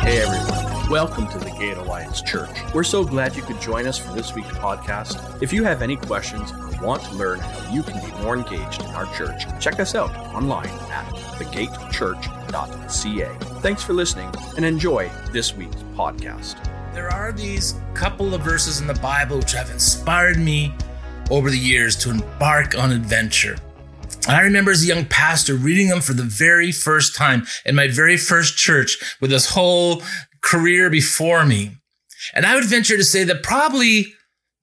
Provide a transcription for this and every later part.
Hey everyone, welcome to the Gate Alliance Church. We're so glad you could join us for this week's podcast. If you have any questions or want to learn how you can be more engaged in our church, check us out online at thegatechurch.ca. Thanks for listening and enjoy this week's podcast. There are these couple of verses in the Bible which have inspired me over the years to embark on adventure. And I remember as a young pastor reading them for the very first time in my very first church with this whole career before me. And I would venture to say that probably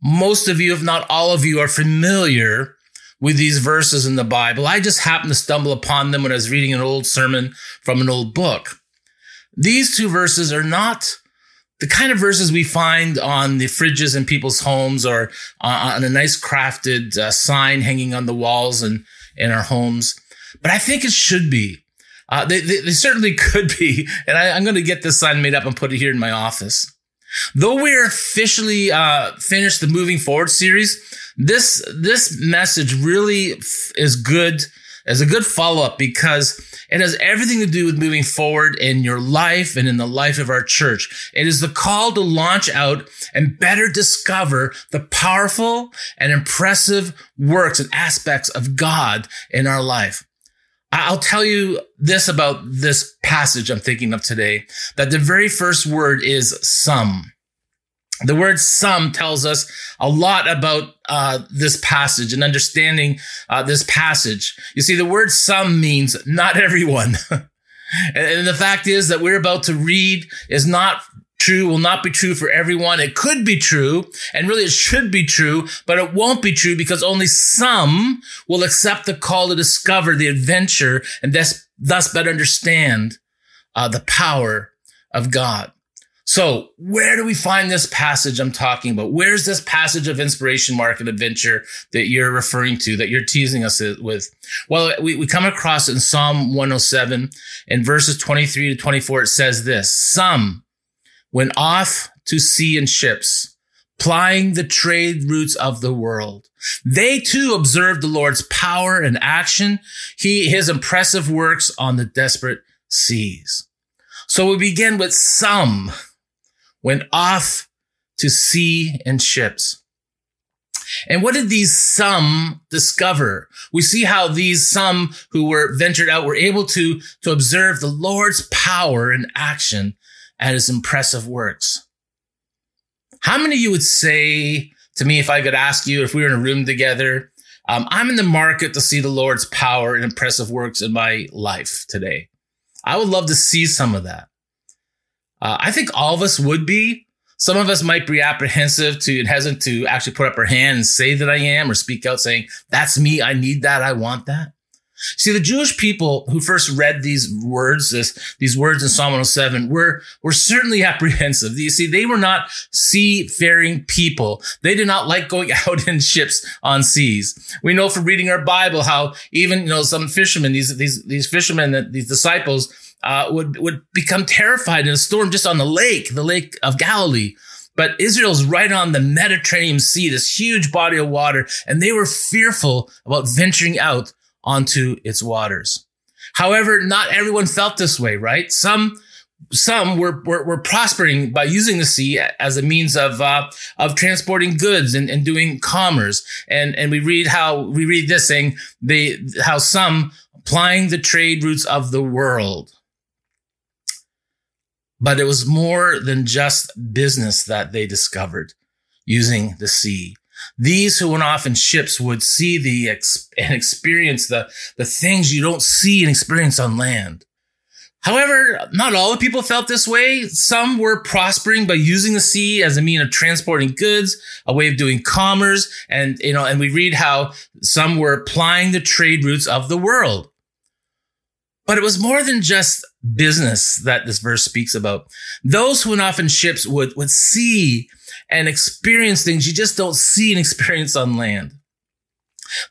most of you, if not all of you, are familiar with these verses in the Bible. I just happened to stumble upon them when I was reading an old sermon from an old book. These two verses are not the kind of verses we find on the fridges in people's homes or uh, on a nice crafted uh, sign hanging on the walls and in our homes. But I think it should be. Uh, they, they, they, certainly could be. And I, am going to get this sign made up and put it here in my office. Though we're officially uh, finished the moving forward series, this this message really f- is good as a good follow up because it has everything to do with moving forward in your life and in the life of our church. It is the call to launch out and better discover the powerful and impressive works and aspects of God in our life. I'll tell you this about this passage I'm thinking of today, that the very first word is some. The word some tells us a lot about uh, this passage and understanding uh, this passage. You see, the word some means not everyone. and the fact is that we're about to read is not true, will not be true for everyone. It could be true, and really it should be true, but it won't be true because only some will accept the call to discover the adventure and thus, thus better understand uh, the power of God. So where do we find this passage I'm talking about? Where's this passage of inspiration, mark, and adventure that you're referring to, that you're teasing us with? Well, we, we come across in Psalm 107 in verses 23 to 24. It says this, some went off to sea in ships, plying the trade routes of the world. They too observed the Lord's power and action, he, his impressive works on the desperate seas. So we begin with some went off to sea in ships. And what did these some discover? We see how these some who were ventured out were able to, to observe the Lord's power in action and his impressive works. How many of you would say to me, if I could ask you, if we were in a room together, um, I'm in the market to see the Lord's power and impressive works in my life today. I would love to see some of that. Uh, I think all of us would be. Some of us might be apprehensive to and hesitant to actually put up our hand and say that I am or speak out saying, that's me. I need that. I want that. See, the Jewish people who first read these words, this, these words in Psalm 107 were, were certainly apprehensive. You see, they were not seafaring people. They did not like going out in ships on seas. We know from reading our Bible how even, you know, some fishermen, these, these, these fishermen, that these disciples, uh, would would become terrified in a storm just on the lake, the lake of Galilee. But Israel's right on the Mediterranean Sea, this huge body of water, and they were fearful about venturing out onto its waters. However, not everyone felt this way, right? Some some were, were, were prospering by using the sea as a means of uh, of transporting goods and, and doing commerce. And and we read how we read this saying they how some applying the trade routes of the world. But it was more than just business that they discovered using the sea. These who went off in ships would see the ex- and experience the, the things you don't see and experience on land. However, not all the people felt this way. Some were prospering by using the sea as a mean of transporting goods, a way of doing commerce. And, you know, and we read how some were applying the trade routes of the world. But it was more than just business that this verse speaks about. Those who went off in ships would, would see and experience things you just don't see and experience on land.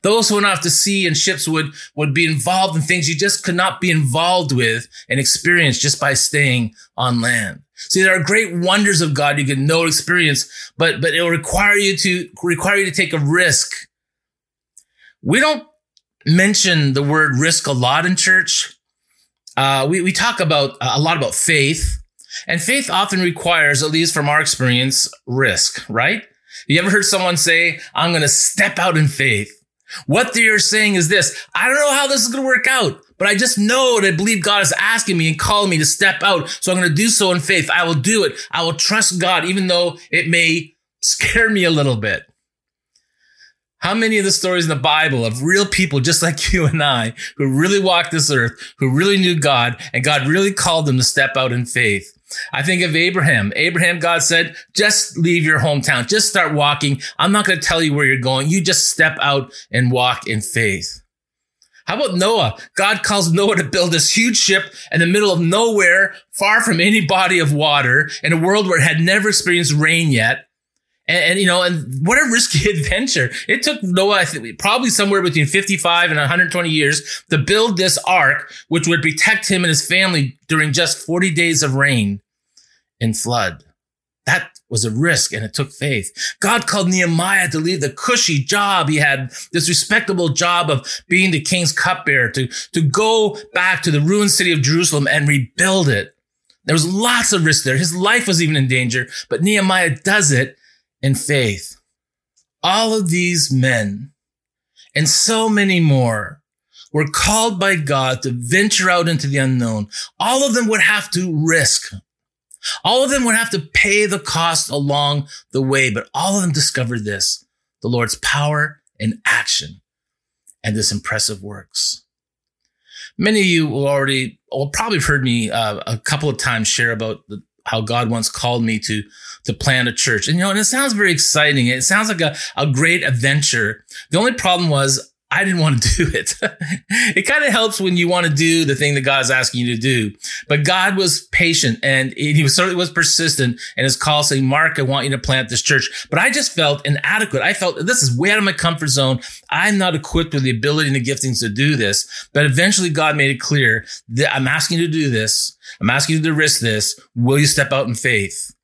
Those who went off to sea in ships would, would be involved in things you just could not be involved with and experience just by staying on land. See, there are great wonders of God you can know and experience, but, but it will require you to, require you to take a risk. We don't mention the word risk a lot in church. Uh, we, we talk about uh, a lot about faith, And faith often requires, at least from our experience, risk, right? You ever heard someone say, I'm going to step out in faith? What they are saying is this. I don't know how this is going to work out, but I just know that I believe God is asking me and calling me to step out. So I'm going to do so in faith. I will do it. I will trust God, even though it may scare me a little bit. How many of the stories in the Bible of real people just like you and I who really walked this earth, who really knew God, and God really called them to step out in faith? I think of Abraham. Abraham, God said, just leave your hometown. Just start walking. I'm not going to tell you where you're going. You just step out and walk in faith. How about Noah? God calls Noah to build this huge ship in the middle of nowhere, far from any body of water, in a world where it had never experienced rain yet. And, and, you know, and what a risky adventure. It took Noah, I think, probably somewhere between 55 and 120 years to build this ark, which would protect him and his family during just 40 days of rain and flood. That was a risk and it took faith. God called Nehemiah to leave the cushy job he had, this respectable job of being the king's cupbearer, to, to go back to the ruined city of Jerusalem and rebuild it. There was lots of risk there. His life was even in danger, but Nehemiah does it and faith. All of these men and so many more were called by God to venture out into the unknown. All of them would have to risk. All of them would have to pay the cost along the way, but all of them discovered this, the Lord's power in action and this impressive works. Many of you will already, will probably have heard me uh, a couple of times share about the, how God once called me to to plant a church. And you know, and it sounds very exciting. It sounds like a, a great adventure. The only problem was I didn't want to do it. it kind of helps when you want to do the thing that God's asking you to do. But God was patient and he was certainly was persistent in his call saying, Mark, I want you to plant this church. But I just felt inadequate. I felt this is way out of my comfort zone. I'm not equipped with the ability and the giftings to do this. But eventually God made it clear that I'm asking you to do this. I'm asking you to risk this. Will you step out in faith?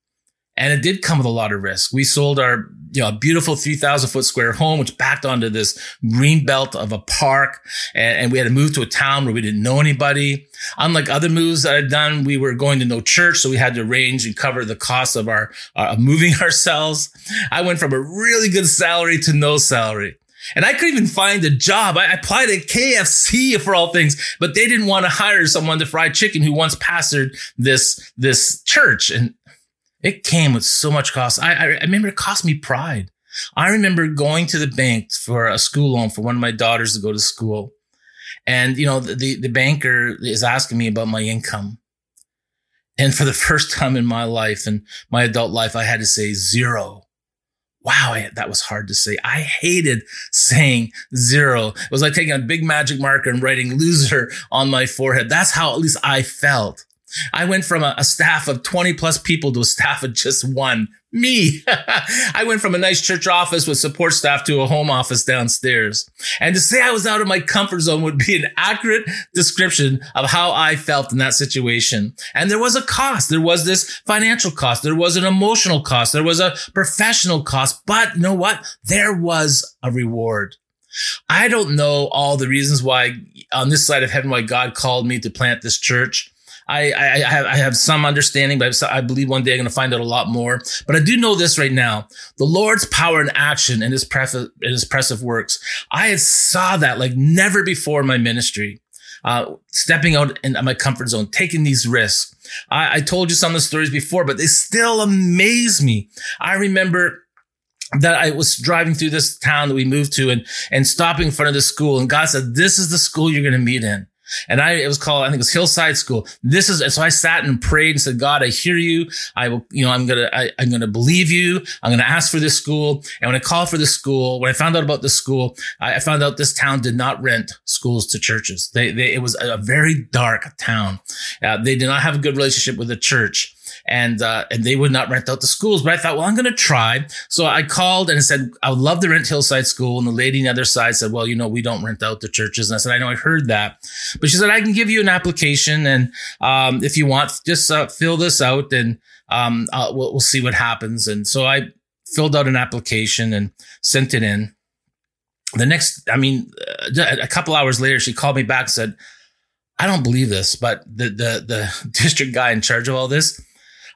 And it did come with a lot of risk. We sold our, you know, a beautiful 3000 foot square home, which backed onto this green belt of a park. And, and, we had to move to a town where we didn't know anybody. Unlike other moves that I'd done, we were going to no church. So we had to arrange and cover the cost of our, uh, moving ourselves. I went from a really good salary to no salary. And I couldn't even find a job. I applied at KFC for all things, but they didn't want to hire someone to fry chicken who once pastored this, this church. And it came with so much cost. I, I, remember it cost me pride. I remember going to the bank for a school loan for one of my daughters to go to school. And, you know, the, the banker is asking me about my income. And for the first time in my life and my adult life, I had to say zero. Wow, I, that was hard to say. I hated saying zero. It was like taking a big magic marker and writing loser on my forehead. That's how at least I felt. I went from a, a, staff of 20 plus people to a staff of just one. Me. I went from a nice church office with support staff to a home office downstairs. And to say I was out of my comfort zone would be an accurate description of how I felt in that situation. And there was a cost. There was this financial cost. There was an emotional cost. There was a professional cost. But you know what? There was a reward. I don't know all the reasons why on this side of heaven, why God called me to plant this church. I, I, I, have, I have some understanding, but I believe one day I'm going to find out a lot more. But I do know this right now. The Lord's power and action in his, pref- in his impressive works. I saw that like never before in my ministry. Uh, stepping out in my comfort zone, taking these risks. I, I told you some of the stories before, but they still amaze me. I remember that I was driving through this town that we moved to and, and stopping in front of the school. And God said, this is the school you're going to meet in. And I, it was called, I think it was Hillside School. This is, so I sat and prayed and said, God, I hear you. I will, you know, I'm going to, I'm going to believe you. I'm going to ask for this school. And when I called for this school, when I found out about this school, I, I found out this town did not rent schools to churches. They, they, it was a very dark town. Uh, they did not have a good relationship with the church and uh, and they would not rent out the schools. But I thought, well, I'm going to try. So I called and said, I would love to rent Hillside School. And the lady on the other side said, well, you know, we don't rent out the churches. And I said, I know, I heard that. But she said, I can give you an application, and um, if you want, just uh, fill this out, and um, we'll, we'll see what happens. And so I filled out an application and sent it in. The next, I mean, uh, a couple hours later, she called me back and said, I don't believe this, but the, the, the district guy in charge of all this,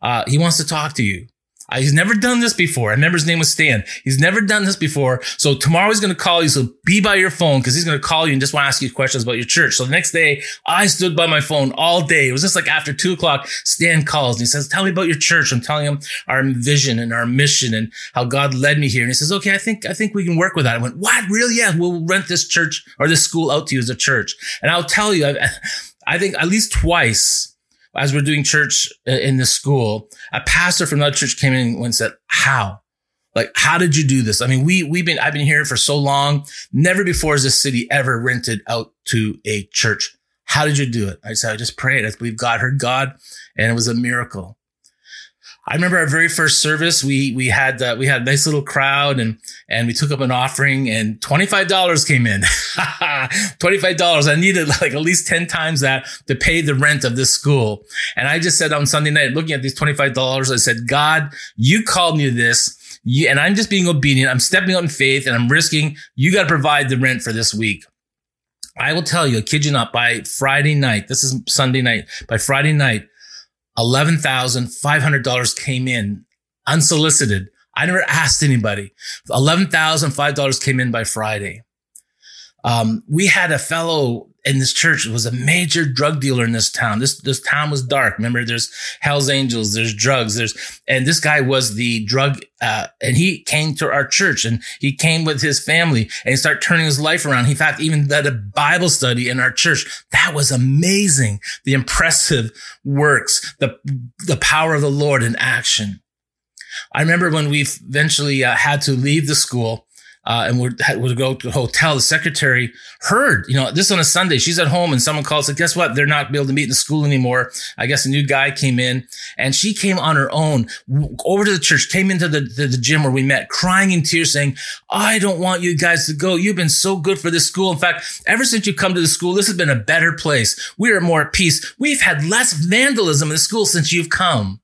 Uh, he wants to talk to you. Uh, he's never done this before. I remember his name was Stan. He's never done this before. So tomorrow he's going to call you. So be by your phone because he's going to call you and just want to ask you questions about your church. So the next day I stood by my phone all day. It was just like after two o'clock, Stan calls and he says, tell me about your church. I'm telling him our vision and our mission and how God led me here. And he says, okay, I think, I think we can work with that. I went, what? Really? Yeah. We'll rent this church or this school out to you as a church. And I'll tell you, I, I think at least twice as we're doing church uh, in the school, a pastor from that church came in and said, how? Like, how did you do this? I mean, we, we've been, I've been here for so long. Never before has this city ever rented out to a church. How did you do it? I said, I just prayed. I believe God heard God and it was a miracle. I remember our very first service. We we had uh, we had a nice little crowd and and we took up an offering and twenty five dollars came in. twenty five dollars. I needed like at least ten times that to pay the rent of this school. And I just said on Sunday night, looking at these twenty five dollars, I said, God, you called me to this. You, and I'm just being obedient. I'm stepping out in faith and I'm risking. You got to provide the rent for this week. I will tell you, I kid you not, by Friday night, this is Sunday night, by Friday night, $11,500 came in unsolicited. I never asked anybody. $11,005 came in by Friday. Um, we had a fellow in this church was a major drug dealer in this town. This this town was dark. Remember, there's Hell's Angels, there's drugs, there's and this guy was the drug. Uh, and he came to our church and he came with his family and he started turning his life around. He, fact, even did a Bible study in our church. That was amazing. The impressive works, the the power of the Lord in action. I remember when we eventually uh, had to leave the school uh, and would would go to a hotel. The secretary heard, you know, this on a Sunday. She's at home, and someone calls. Said, "Guess what? They're not able to meet in the school anymore." I guess a new guy came in, and she came on her own over to the church. Came into the, the, the gym where we met, crying in tears, saying, "I don't want you guys to go. You've been so good for this school. In fact, ever since you come to the school, this has been a better place. We are more at peace. We've had less vandalism in the school since you've come.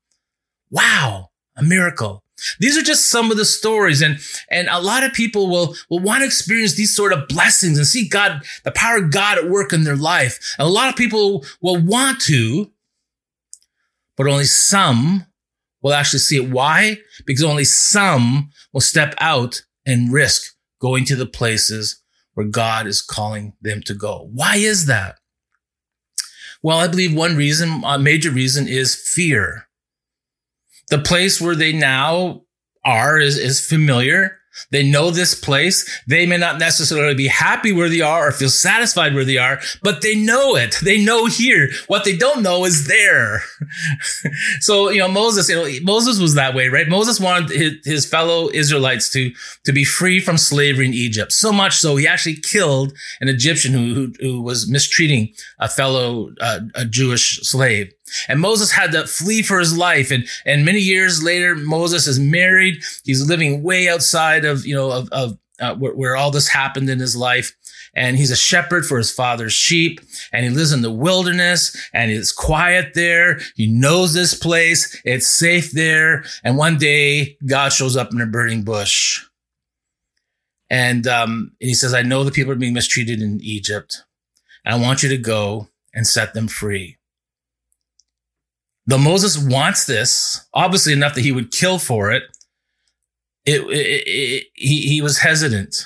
Wow, a miracle." These are just some of the stories. And, and a lot of people will, will want to experience these sort of blessings and see God, the power of God at work in their life. And a lot of people will want to, but only some will actually see it. Why? Because only some will step out and risk going to the places where God is calling them to go. Why is that? Well, I believe one reason, a major reason is fear. The place where they now are is, is familiar. They know this place. They may not necessarily be happy where they are or feel satisfied where they are, but they know it. They know here. What they don't know is there. so, you know, Moses, you know, Moses was that way, right? Moses wanted his, his, fellow Israelites to, to be free from slavery in Egypt. So much so he actually killed an Egyptian who, who, who was mistreating a fellow uh, a Jewish slave. And Moses had to flee for his life. And, and many years later, Moses is married. He's living way outside of, you know, of, of uh, where, where all this happened in his life. And he's a shepherd for his father's sheep. And he lives in the wilderness and it's quiet there. He knows this place. It's safe there. And one day God shows up in a burning bush. And, um, and he says, I know the people are being mistreated in Egypt. And I want you to go and set them free. Though Moses wants this, obviously enough that he would kill for it, it, it, it he, he was hesitant.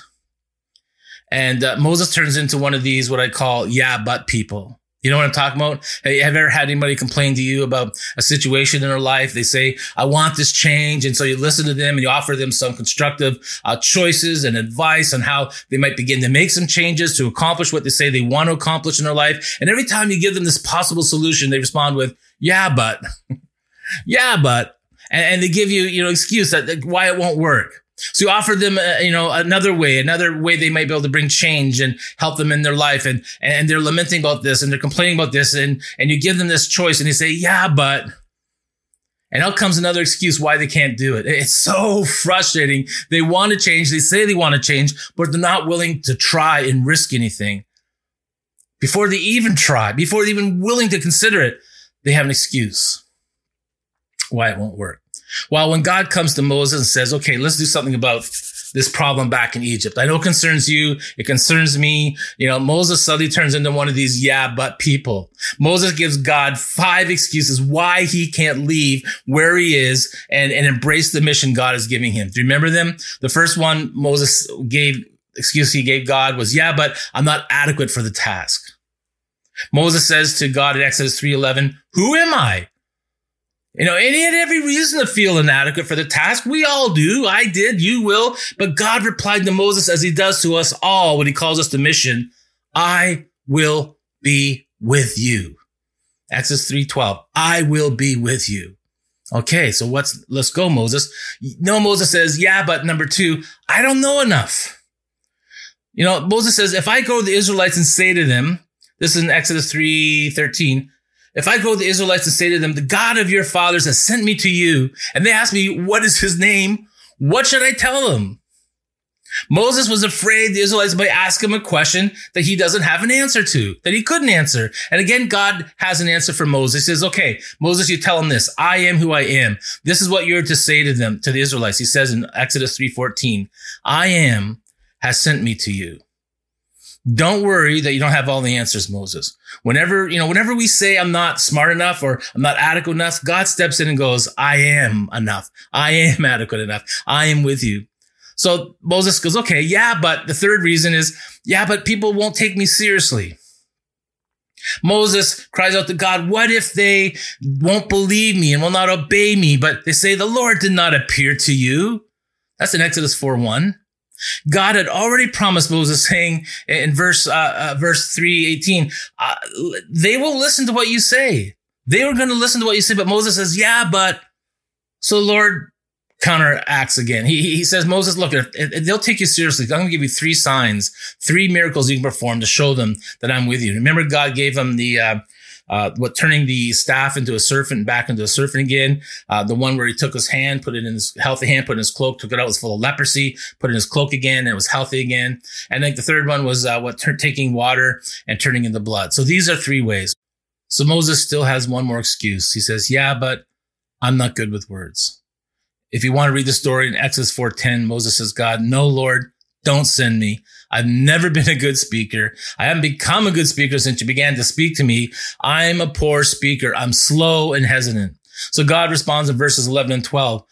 And uh, Moses turns into one of these, what I call, yeah, but people. You know what I'm talking about? Have you ever had anybody complain to you about a situation in their life? They say, I want this change. And so you listen to them and you offer them some constructive uh, choices and advice on how they might begin to make some changes to accomplish what they say they want to accomplish in their life. And every time you give them this possible solution, they respond with, yeah, but, yeah, but, and, and, they give you, you know, excuse that, that why it won't work. So you offer them, uh, you know, another way, another way they might be able to bring change and help them in their life. And, and they're lamenting about this and they're complaining about this. And, and you give them this choice and they say, yeah, but, and out comes another excuse why they can't do it. It's so frustrating. They want to change. They say they want to change, but they're not willing to try and risk anything. Before they even try, before they're even willing to consider it, they have an excuse why it won't work. Well, when God comes to Moses and says, okay, let's do something about this problem back in Egypt. I know it concerns you. It concerns me. You know, Moses suddenly turns into one of these yeah, but people. Moses gives God five excuses why he can't leave where he is and, and embrace the mission God is giving him. Do you remember them? The first one Moses gave, excuse he gave God was, yeah, but I'm not adequate for the task. Moses says to God in Exodus 3:11, "Who am I?" You know, and he had every reason to feel inadequate for the task. We all do. I did. You will. But God replied to Moses as he does to us all when he calls us to mission. I will be with you. Exodus 3:12. I will be with you. Okay, so what's let's go, Moses. No, Moses says, yeah, but number two, I don't know enough. You know, Moses says, if I go to the Israelites and say to them, this is in Exodus 3:13, if I go to the Israelites and say to them, the God of your fathers has sent me to you, and they ask me, what is his name? What should I tell them? Moses was afraid the Israelites might ask him a question that he doesn't have an answer to, that he couldn't answer. And again, God has an answer for Moses. He says, okay, Moses, you tell him this. I am who I am. This is what you're to say to them, to the Israelites. He says in Exodus 3.14, I am has sent me to you. Don't worry that you don't have all the answers, Moses. Whenever, you know, whenever we say I'm not smart enough or I'm not adequate enough, God steps in and goes, I am enough. I am adequate enough. I am with you. So Moses goes, okay, yeah, but the third reason is, yeah, but people won't take me seriously. Moses cries out to God, what if they won't believe me and will not obey me? But they say, the Lord did not appear to you. That's in Exodus 4 1. God had already promised Moses saying in verse, uh, uh, verse 318, uh, they will listen to what you say. They were going to listen to what you say, but Moses says, yeah, but so Lord counteracts again. He, he says, Moses, look, if, if they'll take you seriously. I'm going to give you three signs, three miracles you can perform to show them that I'm with you. Remember, God gave him the, uh, uh, what turning the staff into a serpent back into a serpent again. Uh, the one where he took his hand, put it in his healthy hand, put in his cloak, took it out, was full of leprosy, put it in his cloak again, and it was healthy again. And then the third one was uh, what taking water and turning into blood. So these are three ways. So Moses still has one more excuse. He says, "Yeah, but I'm not good with words." If you want to read the story in Exodus 4:10, Moses says, "God, no, Lord, don't send me. I've never been a good speaker. I haven't become a good speaker since you began to speak to me. I'm a poor speaker. I'm slow and hesitant. So God responds in verses 11 and 12.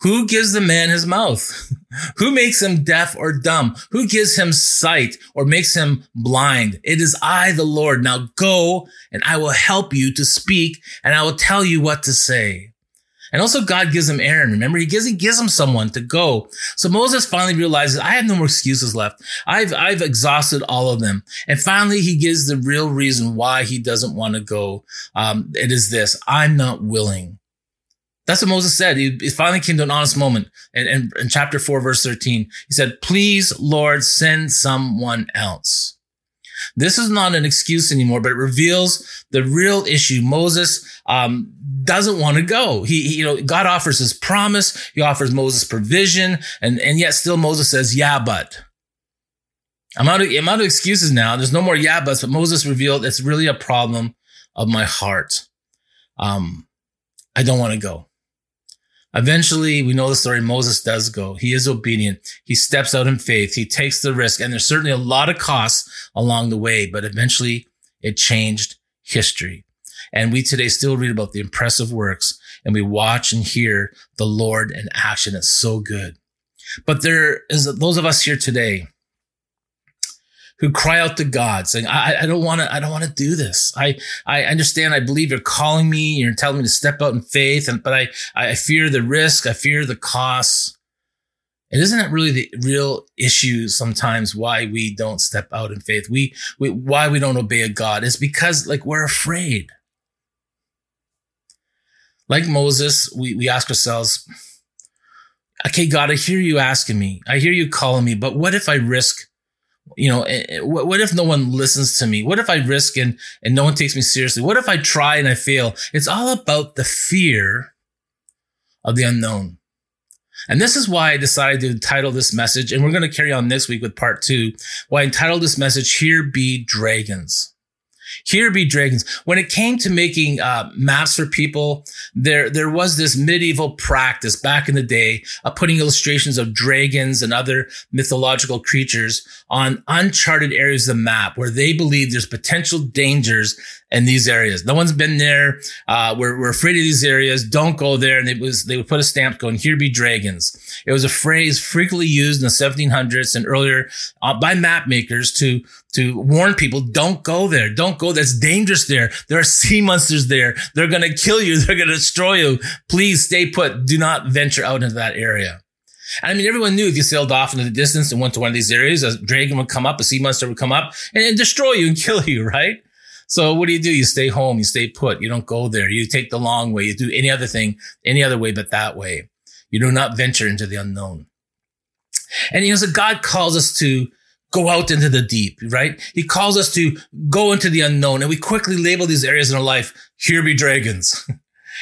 Who gives the man his mouth? Who makes him deaf or dumb? Who gives him sight or makes him blind? It is I, the Lord. Now go and I will help you to speak and I will tell you what to say. And also God gives him Aaron. Remember, he gives, he gives him someone to go. So Moses finally realizes, I have no more excuses left. I've, I've exhausted all of them. And finally, he gives the real reason why he doesn't want to go. Um, it is this, I'm not willing. That's what Moses said. He, he finally came to an honest moment. And in, in chapter four, verse 13, he said, please, Lord, send someone else. This is not an excuse anymore, but it reveals the real issue. Moses um, doesn't want to go. He, he, you know, God offers his promise. He offers Moses provision, and and yet still Moses says, "Yeah, but." I'm out of I'm out of excuses now. There's no more yeah buts, but Moses revealed it's really a problem of my heart. Um, I don't want to go. Eventually, we know the story. Moses does go. He is obedient. He steps out in faith. He takes the risk. And there's certainly a lot of costs along the way, but eventually it changed history. And we today still read about the impressive works and we watch and hear the Lord in action. It's so good. But there is those of us here today who cry out to God saying, I, I don't want to, I don't want to do this. I, I understand. I believe you're calling me. You're telling me to step out in faith. And, but I, I fear the risk. I fear the costs. And isn't that really the real issue sometimes why we don't step out in faith? We, we, why we don't obey a God is because like we're afraid. Like Moses, we, we ask ourselves, okay, God, I hear you asking me. I hear you calling me, but what if I risk you know, eh, eh, what if no one listens to me? What if I risk and, and no one takes me seriously? What if I try and I fail? It's all about the fear of the unknown. And this is why I decided to title this message, and we're going to carry on next week with part two. Why I entitled this message, Here Be Dragons. Here be dragons. When it came to making uh, maps for people, there there was this medieval practice back in the day of putting illustrations of dragons and other mythological creatures on uncharted areas of the map where they believe there's potential dangers in these areas. No one's been there. Uh, we're, we're afraid of these areas. Don't go there. And it was, they would put a stamp going, here be dragons. It was a phrase frequently used in the 1700s and earlier uh, by map makers to, to warn people, don't go there. Don't go. That's dangerous there. There are sea monsters there. They're going to kill you. They're going to destroy you. Please stay put. Do not venture out into that area. And I mean, everyone knew if you sailed off into the distance and went to one of these areas, a dragon would come up, a sea monster would come up and, and destroy you and kill you, right? So what do you do? You stay home, you stay put, you don't go there. You take the long way. You do any other thing, any other way but that way. You do not venture into the unknown. And you know, so God calls us to go out into the deep, right? He calls us to go into the unknown and we quickly label these areas in our life. Here be dragons.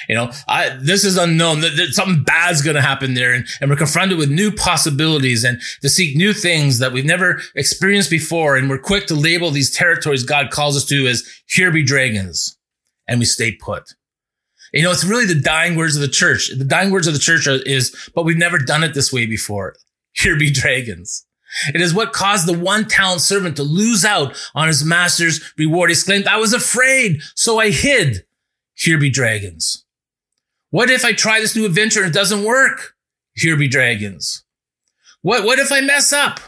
You know, I, this is unknown that, something bad's going to happen there. And, and we're confronted with new possibilities and to seek new things that we've never experienced before. And we're quick to label these territories God calls us to as here be dragons. And we stay put. You know, it's really the dying words of the church. The dying words of the church are, is, but we've never done it this way before. Here be dragons. It is what caused the one talent servant to lose out on his master's reward. He exclaimed, I was afraid, so I hid. Here be dragons. What if I try this new adventure and it doesn't work? Here be dragons. What, what if I mess up?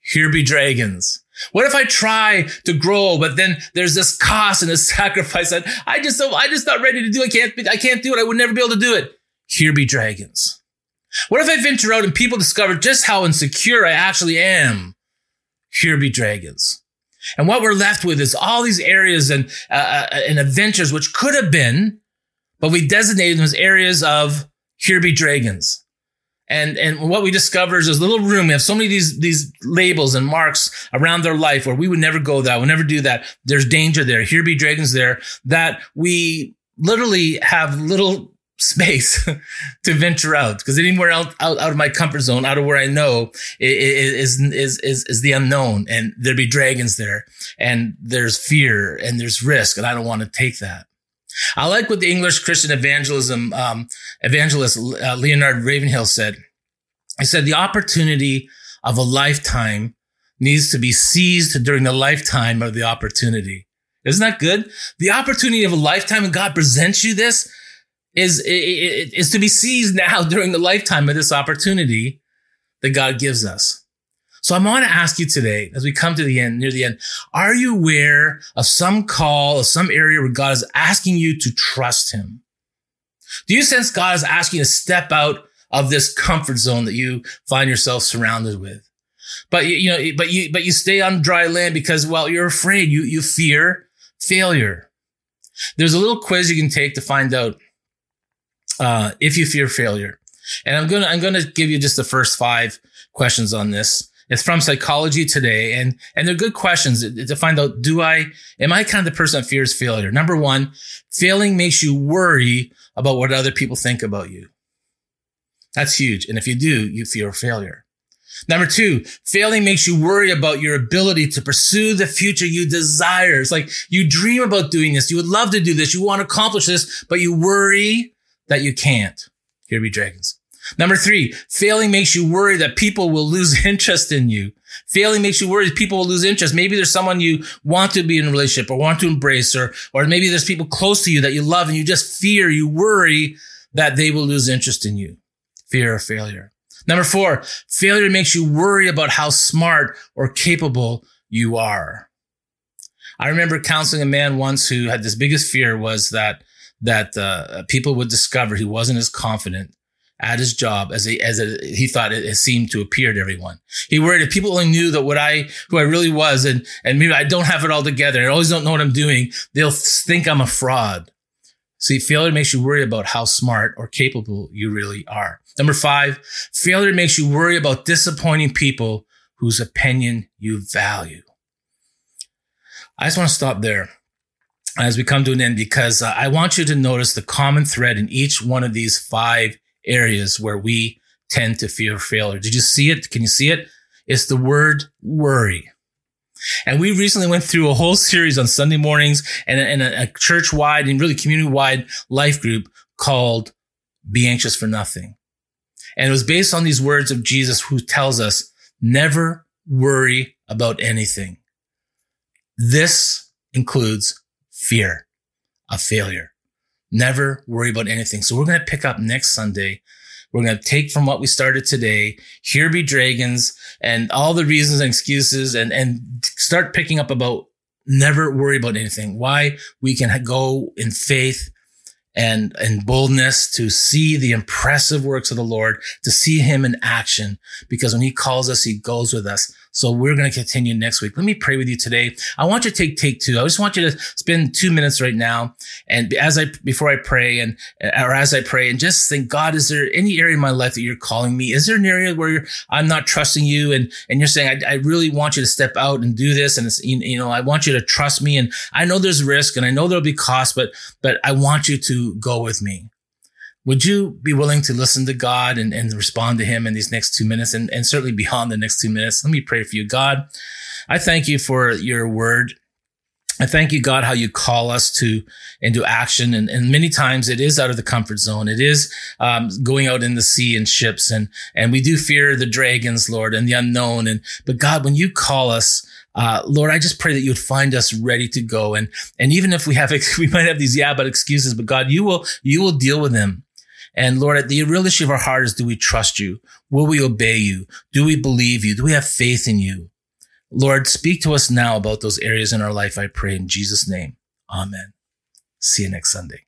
Here be dragons. What if I try to grow, but then there's this cost and this sacrifice that I just, I just not ready to do. I can't, I can't do it. I would never be able to do it. Here be dragons. What if I venture out and people discover just how insecure I actually am? Here be dragons. And what we're left with is all these areas and, uh, uh and adventures, which could have been but we designated them as areas of here be dragons. And, and what we discover is this little room. We have so many these, these labels and marks around their life where we would never go that. We'll never do that. There's danger there. Here be dragons there that we literally have little space to venture out because anywhere out, out, out of my comfort zone, out of where I know is, is, is, is the unknown and there'd be dragons there and there's fear and there's risk. And I don't want to take that. I like what the English Christian evangelism um, evangelist uh, Leonard Ravenhill said. He said the opportunity of a lifetime needs to be seized during the lifetime of the opportunity. Isn't that good? The opportunity of a lifetime, and God presents you this, is is to be seized now during the lifetime of this opportunity that God gives us. So I want to ask you today, as we come to the end, near the end, are you aware of some call of some area where God is asking you to trust him? Do you sense God is asking you to step out of this comfort zone that you find yourself surrounded with? But you, you know, but you, but you stay on dry land because, well, you're afraid. You, you fear failure. There's a little quiz you can take to find out, uh, if you fear failure. And I'm to, I'm to give you just the first five questions on this. It's from Psychology Today, and and they're good questions to find out: Do I am I kind of the person that fears failure? Number one, failing makes you worry about what other people think about you. That's huge, and if you do, you fear failure. Number two, failing makes you worry about your ability to pursue the future you desire. It's like you dream about doing this. You would love to do this. You want to accomplish this, but you worry that you can't. Here be dragons. Number three, failing makes you worry that people will lose interest in you. Failing makes you worry people will lose interest. Maybe there's someone you want to be in a relationship or want to embrace, or, or maybe there's people close to you that you love and you just fear, you worry that they will lose interest in you. Fear of failure. Number four, failure makes you worry about how smart or capable you are. I remember counseling a man once who had this biggest fear was that that uh, people would discover he wasn't as confident at his job as a, as a, he thought it, it, seemed to appear to everyone. He worried if people only knew that what I, who I really was and, and maybe I don't have it all together. I always don't know what I'm doing. They'll think I'm a fraud. See, failure makes you worry about how smart or capable you really are. Number five, failure makes you worry about disappointing people whose opinion you value. I just want to stop there as we come to an end because uh, I want you to notice the common thread in each one of these five areas where we tend to fear failure. Did you see it? Can you see it? It's the word worry. And we recently went through a whole series on Sunday mornings and, and a, a church wide and really community wide life group called Be Anxious for Nothing. And it was based on these words of Jesus who tells us, never worry about anything. This includes fear of failure. Never worry about anything. So we're going to pick up next Sunday. We're going to take from what we started today, here be dragons and all the reasons and excuses and, and start picking up about never worry about anything. Why we can go in faith and, and boldness to see the impressive works of the Lord, to see him in action, because when he calls us, he goes with us. So we're going to continue next week. Let me pray with you today. I want you to take take two. I just want you to spend two minutes right now. And as I, before I pray and, or as I pray and just think, God, is there any area in my life that you're calling me? Is there an area where I'm not trusting you? And, and you're saying, I, I really want you to step out and do this. And it's, you know, I want you to trust me. And I know there's risk and I know there'll be cost, but, but I want you to go with me. Would you be willing to listen to God and, and respond to him in these next two minutes and, and certainly beyond the next two minutes? Let me pray for you. God, I thank you for your word. I thank you, God, how you call us to into action, and, and many times it is out of the comfort zone. It is um, going out in the sea in ships, and and we do fear the dragons, Lord, and the unknown. And but God, when you call us, uh, Lord, I just pray that you would find us ready to go, and and even if we have we might have these yeah but excuses, but God, you will you will deal with them. And Lord, the real issue of our heart is do we trust you? Will we obey you? Do we believe you? Do we have faith in you? Lord, speak to us now about those areas in our life, I pray in Jesus' name. Amen. See you next Sunday.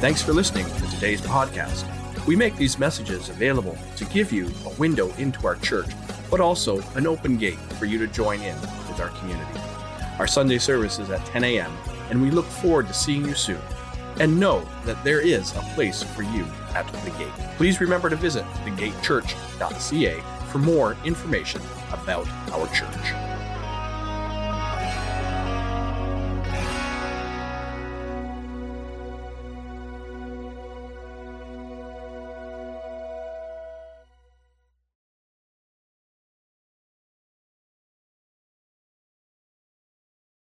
Thanks for listening to today's podcast. We make these messages available to give you a window into our church, but also an open gate for you to join in with our community. Our Sunday service is at 10 a.m., and we look forward to seeing you soon. And know that there is a place for you at the gate. Please remember to visit thegatechurch.ca for more information about our church.